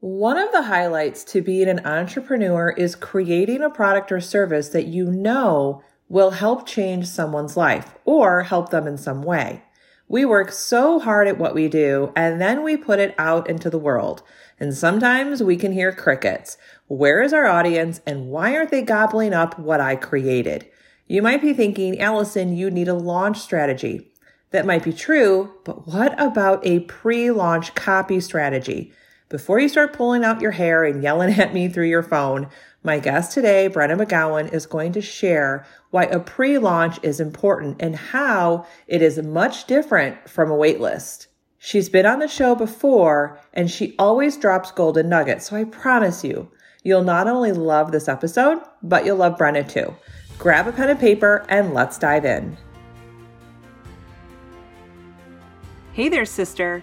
One of the highlights to being an entrepreneur is creating a product or service that you know will help change someone's life or help them in some way. We work so hard at what we do and then we put it out into the world. And sometimes we can hear crickets. Where is our audience and why aren't they gobbling up what I created? You might be thinking, Allison, you need a launch strategy. That might be true, but what about a pre launch copy strategy? Before you start pulling out your hair and yelling at me through your phone, my guest today, Brenna McGowan, is going to share why a pre launch is important and how it is much different from a waitlist. She's been on the show before and she always drops golden nuggets, so I promise you, you'll not only love this episode, but you'll love Brenna too. Grab a pen and paper and let's dive in. Hey there, sister.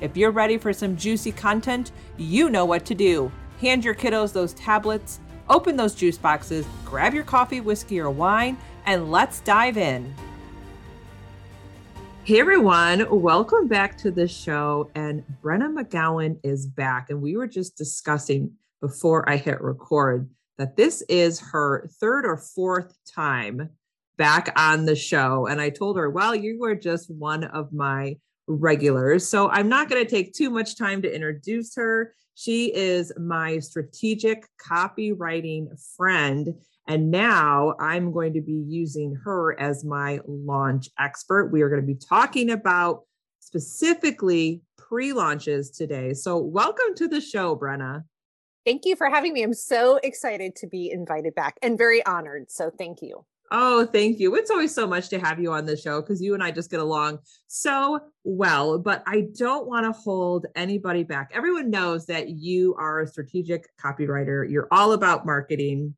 If you're ready for some juicy content, you know what to do. Hand your kiddos those tablets, open those juice boxes, grab your coffee, whiskey, or wine, and let's dive in. Hey everyone, welcome back to the show. And Brenna McGowan is back. And we were just discussing before I hit record that this is her third or fourth time back on the show. And I told her, well, you were just one of my regulars. So I'm not going to take too much time to introduce her. She is my strategic copywriting friend. And now I'm going to be using her as my launch expert. We are going to be talking about specifically pre launches today. So, welcome to the show, Brenna. Thank you for having me. I'm so excited to be invited back and very honored. So, thank you. Oh, thank you. It's always so much to have you on the show because you and I just get along so well. But I don't want to hold anybody back. Everyone knows that you are a strategic copywriter, you're all about marketing,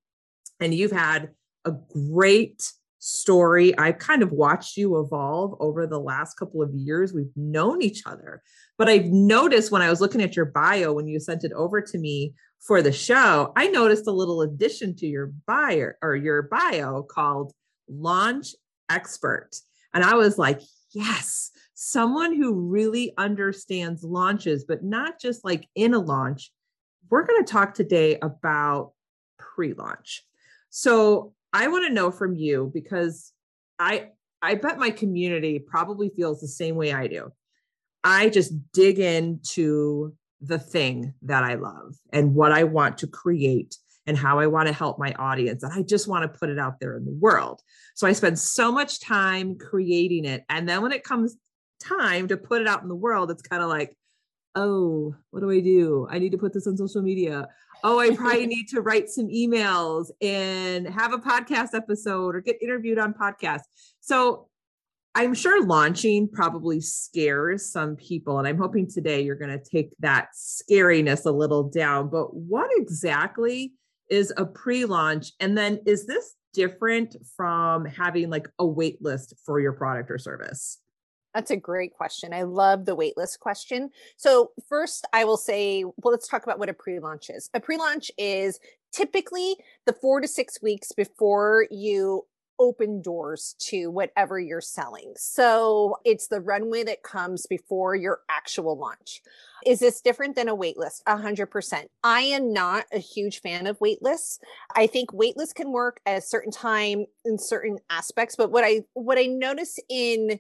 and you've had a great story. I've kind of watched you evolve over the last couple of years. We've known each other, but I've noticed when I was looking at your bio when you sent it over to me for the show, I noticed a little addition to your bio or your bio called launch expert. And I was like, yes, someone who really understands launches, but not just like in a launch. We're going to talk today about pre launch. So I want to know from you because I I bet my community probably feels the same way I do. I just dig into the thing that I love and what I want to create and how I want to help my audience. And I just want to put it out there in the world. So I spend so much time creating it. And then when it comes time to put it out in the world, it's kind of like, oh, what do I do? I need to put this on social media. Oh, I probably need to write some emails and have a podcast episode or get interviewed on podcast. So I'm sure launching probably scares some people. And I'm hoping today you're going to take that scariness a little down. But what exactly is a pre launch? And then is this different from having like a wait list for your product or service? That's a great question. I love the waitlist question. So, first, I will say, well, let's talk about what a pre launch is. A pre launch is typically the four to six weeks before you open doors to whatever you're selling. So it's the runway that comes before your actual launch. Is this different than a waitlist? A hundred percent. I am not a huge fan of waitlists. I think waitlists can work at a certain time in certain aspects, but what I what I notice in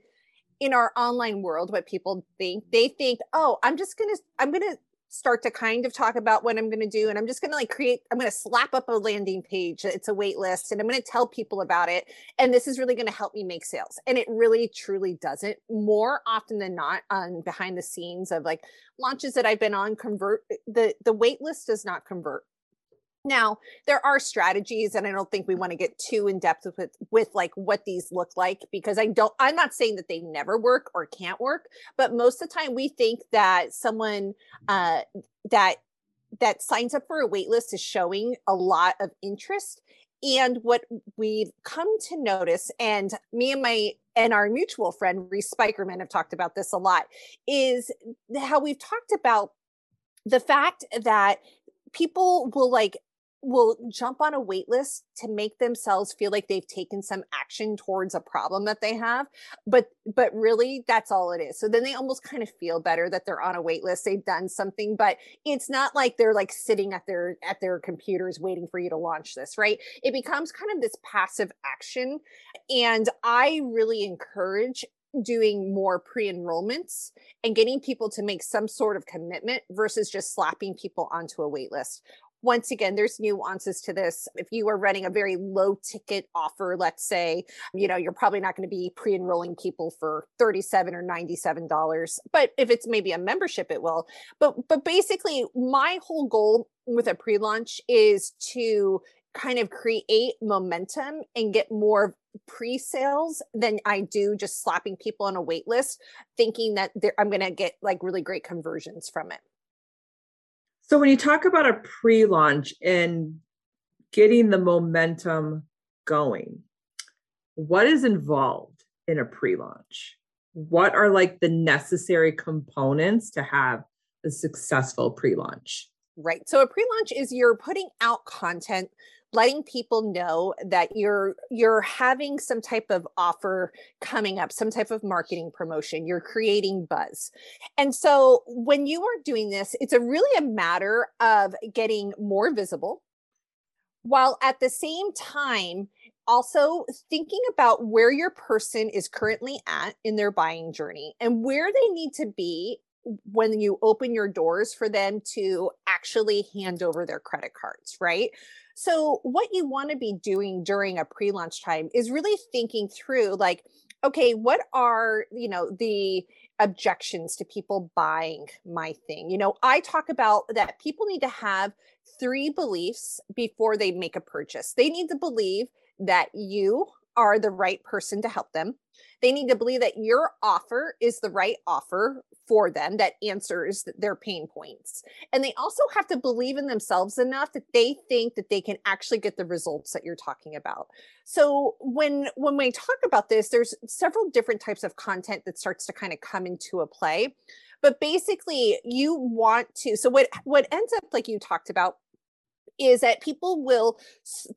in our online world, what people think, they think, oh, I'm just gonna I'm gonna start to kind of talk about what I'm going to do. And I'm just going to like create, I'm going to slap up a landing page. It's a wait list and I'm going to tell people about it. And this is really going to help me make sales. And it really truly doesn't more often than not on behind the scenes of like launches that I've been on convert the, the wait list does not convert now, there are strategies, and I don't think we want to get too in depth with with like what these look like because I don't. I'm not saying that they never work or can't work, but most of the time we think that someone uh, that that signs up for a waitlist is showing a lot of interest and what we've come to notice, and me and my and our mutual friend Reese Spykerman have talked about this a lot, is how we've talked about the fact that people will like will jump on a wait list to make themselves feel like they've taken some action towards a problem that they have but but really that's all it is. So then they almost kind of feel better that they're on a wait list they've done something but it's not like they're like sitting at their at their computers waiting for you to launch this right? It becomes kind of this passive action and i really encourage doing more pre-enrollments and getting people to make some sort of commitment versus just slapping people onto a wait list once again there's nuances to this if you are running a very low ticket offer let's say you know you're probably not going to be pre-enrolling people for 37 or 97 dollars but if it's maybe a membership it will but but basically my whole goal with a pre-launch is to kind of create momentum and get more pre-sales than I do just slapping people on a wait list thinking that I'm going to get like really great conversions from it. So when you talk about a pre-launch and getting the momentum going, what is involved in a pre-launch? What are like the necessary components to have a successful pre-launch? Right. So a pre-launch is you're putting out content letting people know that you're you're having some type of offer coming up some type of marketing promotion you're creating buzz and so when you are doing this it's a really a matter of getting more visible while at the same time also thinking about where your person is currently at in their buying journey and where they need to be when you open your doors for them to actually hand over their credit cards, right? So, what you want to be doing during a pre launch time is really thinking through, like, okay, what are, you know, the objections to people buying my thing? You know, I talk about that people need to have three beliefs before they make a purchase. They need to believe that you are the right person to help them. They need to believe that your offer is the right offer for them that answers their pain points. And they also have to believe in themselves enough that they think that they can actually get the results that you're talking about. So when when we talk about this there's several different types of content that starts to kind of come into a play. But basically you want to so what what ends up like you talked about is that people will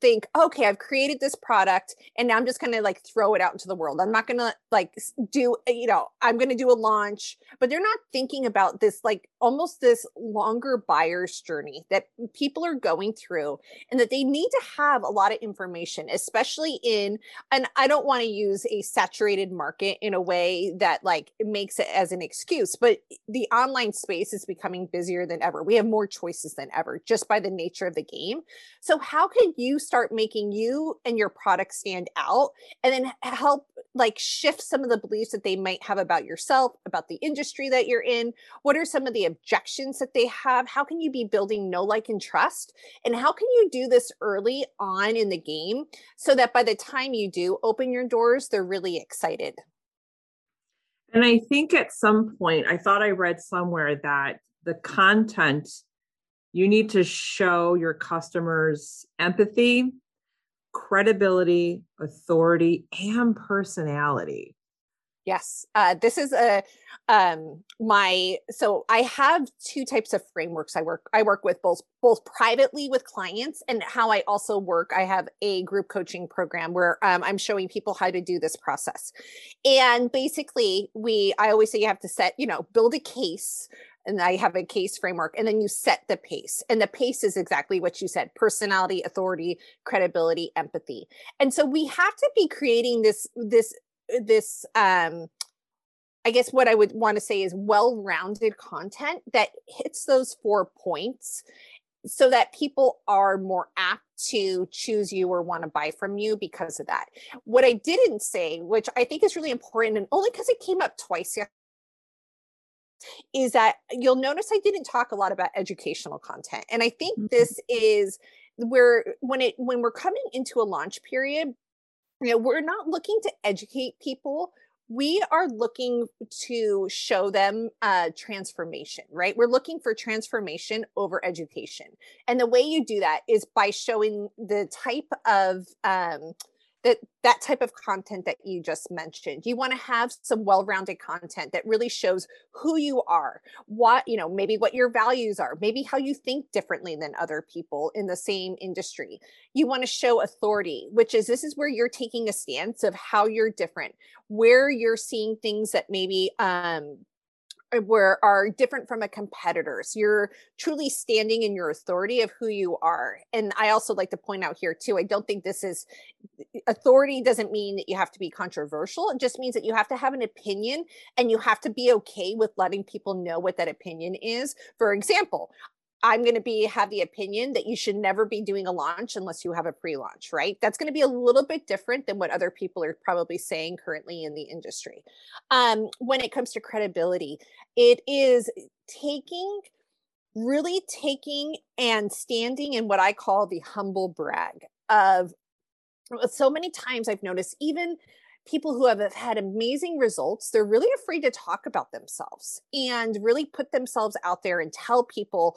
think, okay, I've created this product and now I'm just going to like throw it out into the world. I'm not going to like do, eh, you know, I'm going to do a launch, but they're not thinking about this like almost this longer buyer's journey that people are going through and that they need to have a lot of information, especially in, and I don't want to use a saturated market in a way that like makes it as an excuse, but the online space is becoming busier than ever. We have more choices than ever just by the nature of the game. So how can you start making you and your product stand out and then help like shift some of the beliefs that they might have about yourself, about the industry that you're in? What are some of the objections that they have? How can you be building know like and trust? And how can you do this early on in the game so that by the time you do open your doors, they're really excited? And I think at some point, I thought I read somewhere that the content you need to show your customers empathy, credibility, authority, and personality. Yes, uh, this is a um, my so I have two types of frameworks I work I work with both both privately with clients and how I also work. I have a group coaching program where um, I'm showing people how to do this process, and basically we I always say you have to set you know build a case and I have a case framework, and then you set the pace. And the pace is exactly what you said personality, authority, credibility, empathy. And so we have to be creating this, this, this, um, I guess what I would want to say is well rounded content that hits those four points so that people are more apt to choose you or want to buy from you because of that. What I didn't say, which I think is really important, and only because it came up twice is that you'll notice I didn't talk a lot about educational content. And I think mm-hmm. this is where when it when we're coming into a launch period, you know, we're not looking to educate people. we are looking to show them uh, transformation, right? We're looking for transformation over education. And the way you do that is by showing the type of um, that that type of content that you just mentioned. You want to have some well-rounded content that really shows who you are what you know maybe what your values are maybe how you think differently than other people in the same industry. You want to show authority which is this is where you're taking a stance of how you're different where you're seeing things that maybe um uh, were are different from a competitor's. You're truly standing in your authority of who you are. And I also like to point out here too, I don't think this is authority doesn't mean that you have to be controversial. It just means that you have to have an opinion and you have to be okay with letting people know what that opinion is. For example, I'm going to be have the opinion that you should never be doing a launch unless you have a pre-launch, right? That's going to be a little bit different than what other people are probably saying currently in the industry. Um, when it comes to credibility, it is taking really taking and standing in what I call the humble brag of so many times I've noticed even people who have had amazing results, they're really afraid to talk about themselves and really put themselves out there and tell people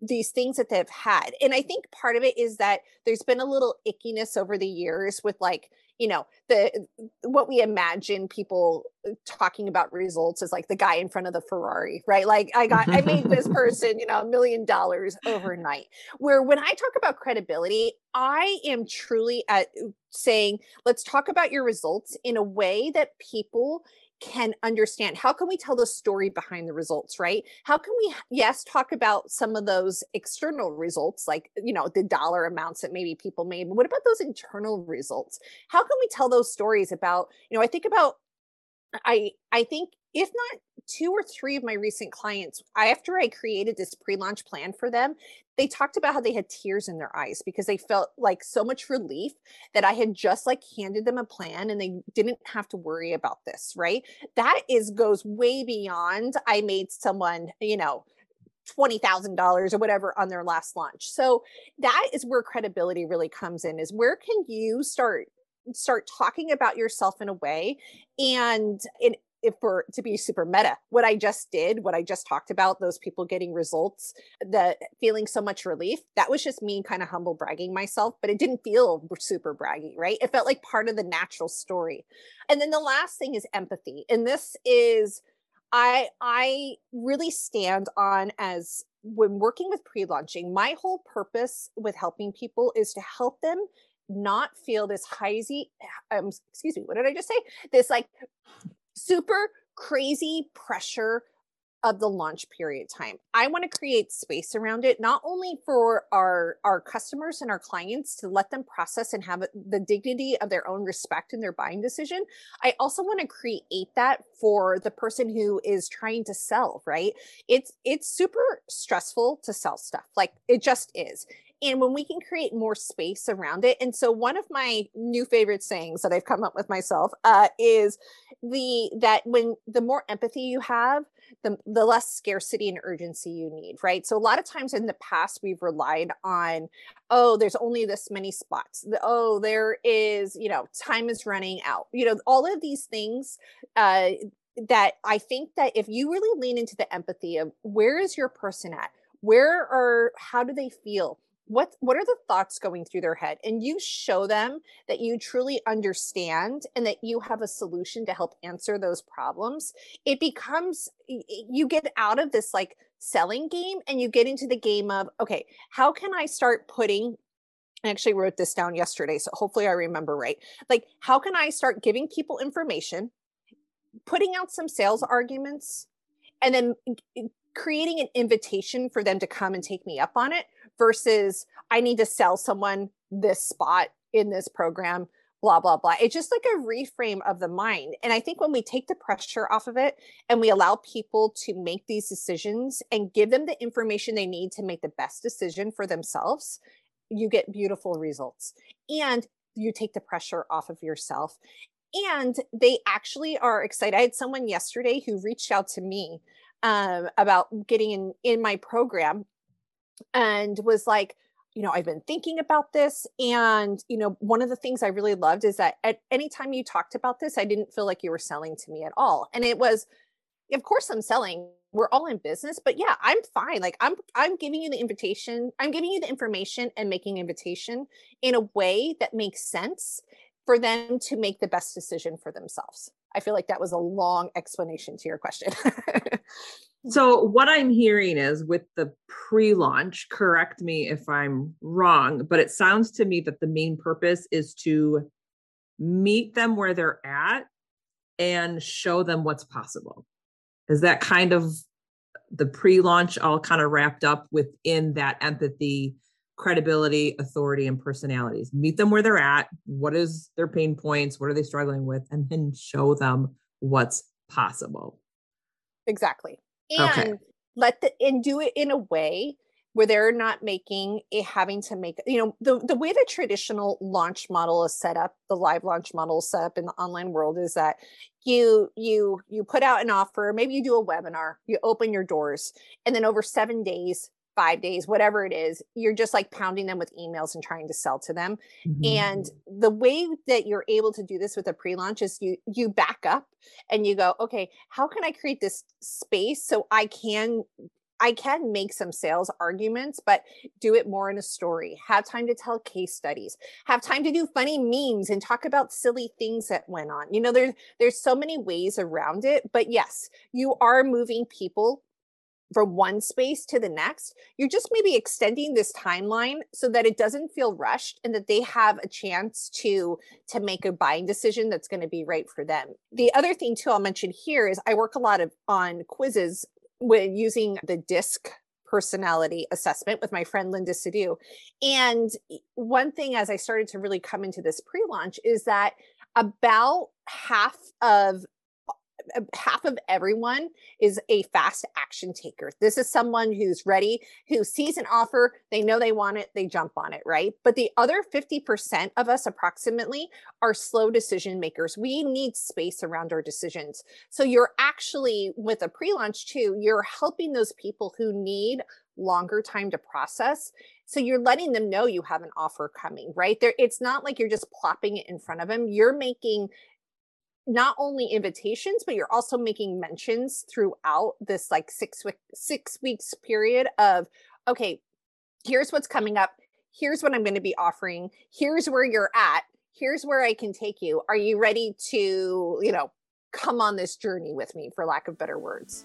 these things that they've had. And I think part of it is that there's been a little ickiness over the years with like, you know the what we imagine people uh, talking about results is like the guy in front of the ferrari right? Like i got i made this person you know a million dollars overnight. Where when i talk about credibility i am truly at uh, saying let's talk about your results in a way that people can understand how can we tell the story behind the results right? How can we yes talk about some of those external results like you know the dollar amounts that maybe people made but what about those internal results? How can we tell those stories about you know i think about i i think if not two or three of my recent clients after i created this pre-launch plan for them they talked about how they had tears in their eyes because they felt like so much relief that I had just like handed them a plan and they didn't have to worry about this, right? That is goes way beyond I made someone, you know, $20,000 or whatever on their last launch. So that is where credibility really comes in is where can you start start talking about yourself in a way and in if for to be super meta what i just did what i just talked about those people getting results the feeling so much relief that was just me kind of humble bragging myself but it didn't feel super braggy right? It felt like part of the natural story. And then the last thing is empathy and this is i i really stand on as when working with pre-launching my whole purpose with helping people is to help them not feel this hazy um, excuse me what did i just say? This like super crazy pressure of the launch period time. I want to create space around it not only for our our customers and our clients to let them process and have the dignity of their own respect in their buying decision. I also want to create that for the person who is trying to sell, right? It's it's super stressful to sell stuff. Like it just is and when we can create more space around it and so one of my new favorite sayings that i've come up with myself uh, is the that when the more empathy you have the, the less scarcity and urgency you need right? So a lot of times in the past we've relied on oh there's only this many spots. Oh there is you know time is running out. You know all of these things uh, that i think that if you really lean into the empathy of where is your person at? Where are how do they feel what what are the thoughts going through their head? And you show them that you truly understand and that you have a solution to help answer those problems. It becomes you get out of this like selling game and you get into the game of okay how can i start putting I actually wrote this down yesterday so hopefully i remember right like how can i start giving people information putting out some sales arguments and then creating an invitation for them to come and take me up on it versus I need to sell someone this spot in this program, blah, blah, blah. It's just like a reframe of the mind. And I think when we take the pressure off of it and we allow people to make these decisions and give them the information they need to make the best decision for themselves, you get beautiful results. And you take the pressure off of yourself. And they actually are excited. I had someone yesterday who reached out to me um, about getting in in my program and was like you know, I've been thinking about this. And, you know, one of the things I really loved is that at any time you talked about this, I didn't feel like you were selling to me at all. And it was, of course I'm selling. We're all in business, but yeah, I'm fine. Like I'm I'm giving you the invitation, I'm giving you the information and making invitation in a way that makes sense for them to make the best decision for themselves. I feel like that was a long explanation to your question. So, what I'm hearing is with the pre launch, correct me if I'm wrong, but it sounds to me that the main purpose is to meet them where they're at and show them what's possible. Is that kind of the pre launch all kind of wrapped up within that empathy, credibility, authority, and personalities? Meet them where they're at. What is their pain points? What are they struggling with? And then show them what's possible. Exactly and okay. let the and do it in a way where they're not making it having to make you know the, the way the traditional launch model is set up the live launch model is set up in the online world is that you you you put out an offer maybe you do a webinar you open your doors and then over seven days five days, whatever it is, you're just like pounding them with emails and trying to sell to them. Mm-hmm. And the way that you're able to do this with a pre-launch is you you back up and you go, okay, how can I create this space so I can I can make some sales arguments, but do it more in a story. Have time to tell case studies. Have time to do funny memes and talk about silly things that went on. You know, there's there's so many ways around it, but yes, you are moving people from one space to the next, you're just maybe extending this timeline so that it doesn't feel rushed and that they have a chance to to make a buying decision that's going to be right for them. The other thing too I'll mention here is I work a lot of on quizzes when using the DISC personality assessment with my friend Linda Sadu. And one thing as I started to really come into this pre-launch is that about half of Uh, half of everyone is a fast action taker. This is someone who's ready, who sees an offer, they know they want it, they jump on it, right? But the other 50% of us approximately are slow decision makers. We need space around our decisions. So you're actually with a pre-launch too, you're helping those people who need longer time to process. So you're letting them know you have an offer coming, right? There it's not like you're just plopping it in front of them. You're making not only invitations but you're also making mentions throughout this like six week six weeks period of okay here's what's coming up. Here's what i'm going to be offering. Here's where you're at. Here's where i can take you. Are you ready to you know come on this journey with me for lack of better words?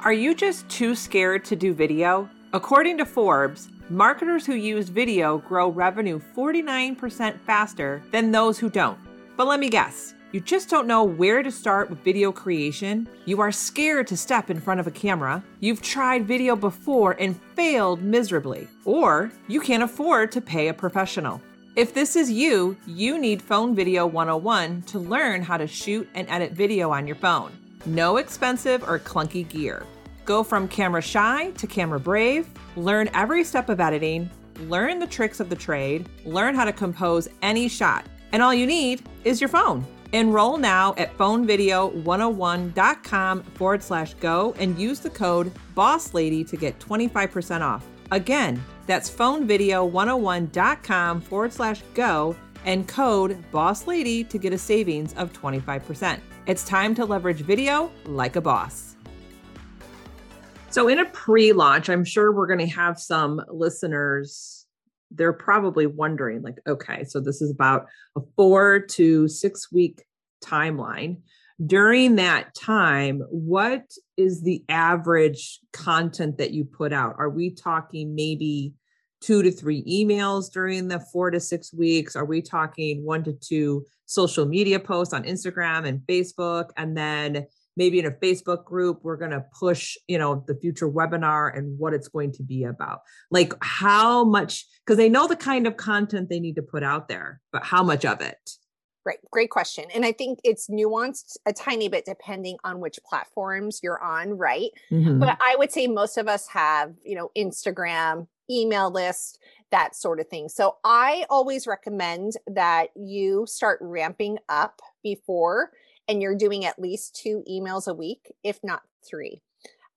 Are you just too scared to do video? According to forbes marketers who use video grow revenue 49% faster than those who don't but let me guess. You just don't know where to start with video creation. You are scared to step in front of a camera. You've tried video before and failed miserably. Or you can't afford to pay a professional. If this is you, you need Phone Video 101 to learn how to shoot and edit video on your phone. No expensive or clunky gear. Go from camera shy to camera brave, learn every step of editing, learn the tricks of the trade, learn how to compose any shot and all you need is your phone. Enroll now at phonevideo101.com forward slash go and use the code BOSSLADY to get 25% off. Again, that's phonevideo101.com forward slash go and code BOSSLADY to get a savings of 25%. It's time to leverage video like a boss. So, in a pre launch, I'm sure we're going to have some listeners they're probably wondering like okay so this is about a 4 to 6 week timeline. During that time what is the average content that you put out? Are we talking maybe two to three emails during the four to six weeks? Are we talking one to two social media posts on instagram and facebook? And then maybe in a Facebook group, we're going to push, you know, the future webinar and what it's going to be about. Like how much, because they know the kind of content they need to put out there, but how much of it? Right. Great question. And I think it's nuanced a tiny bit depending on which platforms you're on, right? Mm-hmm. But I would say most of us have, you know, Instagram, email list, that sort of thing. So I always recommend that you start ramping up before and you're doing at least two emails a week, if not three.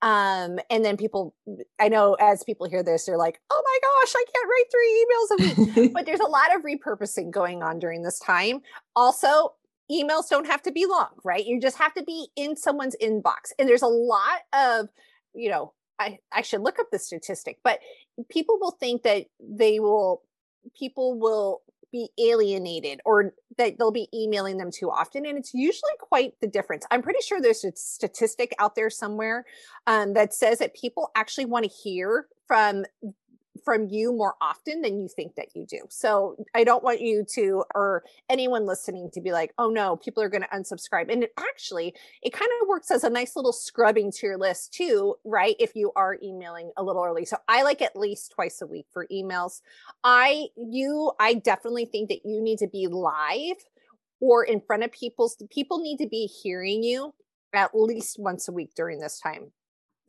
Um, and then people, I know as people hear this, they're like, oh my gosh, I can't write three emails a week. but there's a lot of repurposing going on during this time. Also, emails don't have to be long, right? You just have to be in someone's inbox. And there's a lot of, you know, I, I should look up the statistic, but people will think that they will, people will be alienated or that they'll be emailing them too often. And it's usually quite the difference. I'm pretty sure there's a statistic out there somewhere um, that says that people actually want to hear from from you more often than you think that you do. So I don't want you to, or anyone listening to be like, oh no, people are going to unsubscribe. And it actually, it kind of works as a nice little scrubbing to your list too, right? If you are emailing a little early. So I like at least twice a week for emails. I, you, I definitely think that you need to be live or in front of people. People need to be hearing you at least once a week during this time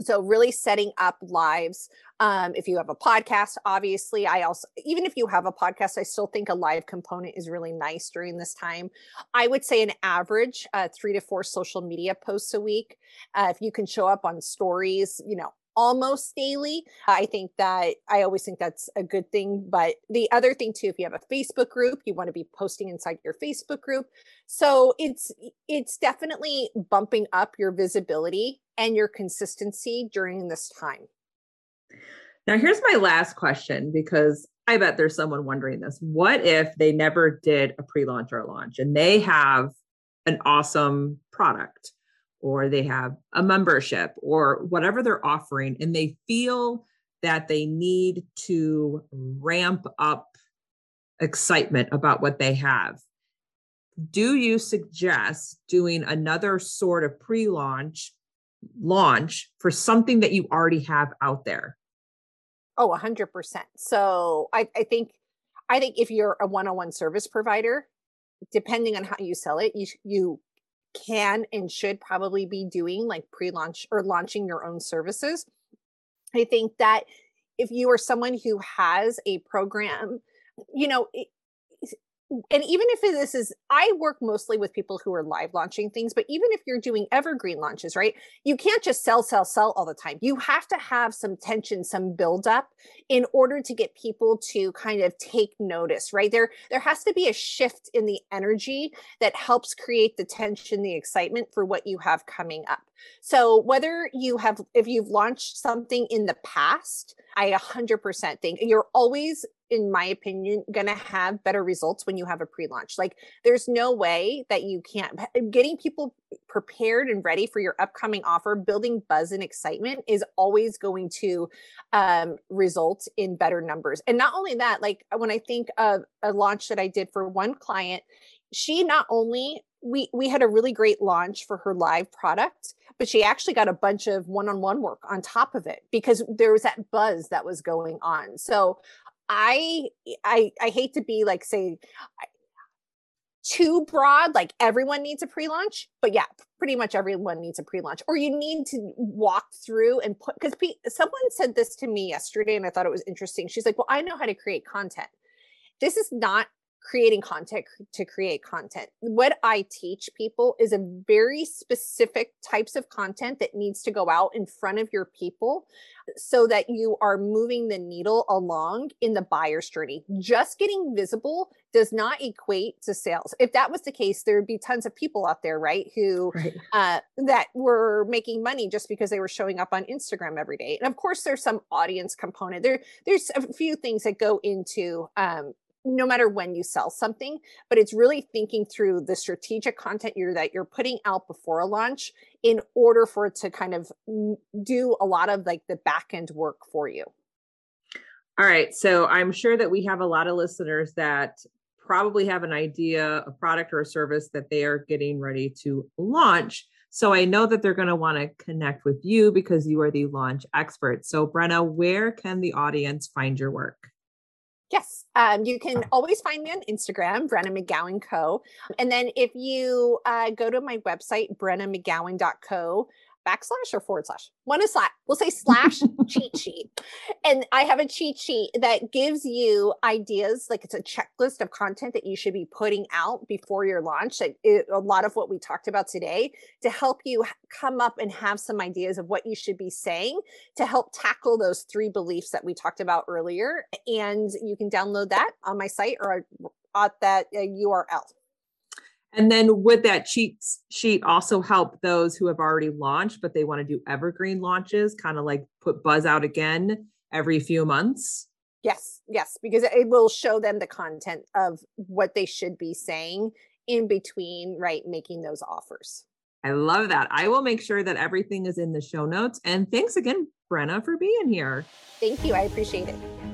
so really setting up lives um, if you have a podcast obviously i also even if you have a podcast i still think a live component is really nice during this time. I would say an average uh, three to four social media posts a week. Uh, if you can show up on stories you know almost daily. I think that I always think that's a good thing. But the other thing too, if you have a Facebook group, you want to be posting inside your Facebook group. So it's it's definitely bumping up your visibility and your consistency during this time. Now here's my last question because I bet there's someone wondering this. What if they never did a pre-launch or a launch and they have an awesome product? Or they have a membership or whatever they're offering, and they feel that they need to ramp up excitement about what they have. Do you suggest doing another sort of pre launch launch for something that you already have out there? Oh, 100%. So I, I think I think if you're a one-on-one service provider, depending on how you sell it, you you can and should probably be doing like pre-launch or launching your own services. I think that if you are someone who has a program you know it, and even if this is i work mostly with people who are live launching things but even if you're doing evergreen launches right you can't just sell sell sell all the time. You have to have some tension some build up in order to get people to kind of take notice right? There there has to be a shift in the energy that helps create the tension the excitement for what you have coming up so whether you have if you've launched something in the past i 100% think you're always in my opinion, going to have better results when you have a pre launch. Like, there's no way that you can't. Getting people prepared and ready for your upcoming offer, building buzz and excitement is always going to um, result in better numbers. And not only that, like, when I think of a launch that I did for one client, she not only we we had a really great launch for her live product but she actually got a bunch of one-on-one work on top of it because there was that buzz that was going on. So I I I hate to be like say too broad like everyone needs a pre-launch but yeah pretty much everyone needs a pre-launch or you need to walk through and put because someone said this to me yesterday and i thought it was interesting. She's like well i know how to create content. This is not creating content to create content. What I teach people is a very specific types of content that needs to go out in front of your people so that you are moving the needle along in the buyer's journey. Just getting visible does not equate to sales. If that was the case, there would be tons of people out there, right, who right. Uh, that were making money just because they were showing up on Instagram every day. And of course, there's some audience component. There, there's a few things that go into um, no matter when you sell something but it's really thinking through the strategic content you're that you're putting out before a launch in order for it to kind of do a lot of like the back end work for you all right so i'm sure that we have a lot of listeners that probably have an idea a product or a service that they are getting ready to launch so I know that they're going to want to connect with you because you are the launch expert. So, Brenna, where can the audience find your work? Yes, um, you can always find me on Instagram, Brenna McGowan Co. And then if you uh, go to my website, brennamcgowan.co, backslash or forward slash? One is slash we'll say slash cheat sheet. And i have a cheat sheet that gives you ideas like it's a checklist of content that you should be putting out before your launch. That it, a lot of what we talked about today to help you come up and have some ideas of what you should be saying to help tackle those three beliefs that we talked about earlier. And you can download that on my site or at that uh, url and then would that cheat sheet also help those who have already launched, but they want to do evergreen launches, kind of like put buzz out again every few months? Yes, yes, because it will show them the content of what they should be saying in between, right, making those offers. I love that. I will make sure that everything is in the show notes. And thanks again, Brenna, for being here. Thank you. I appreciate it.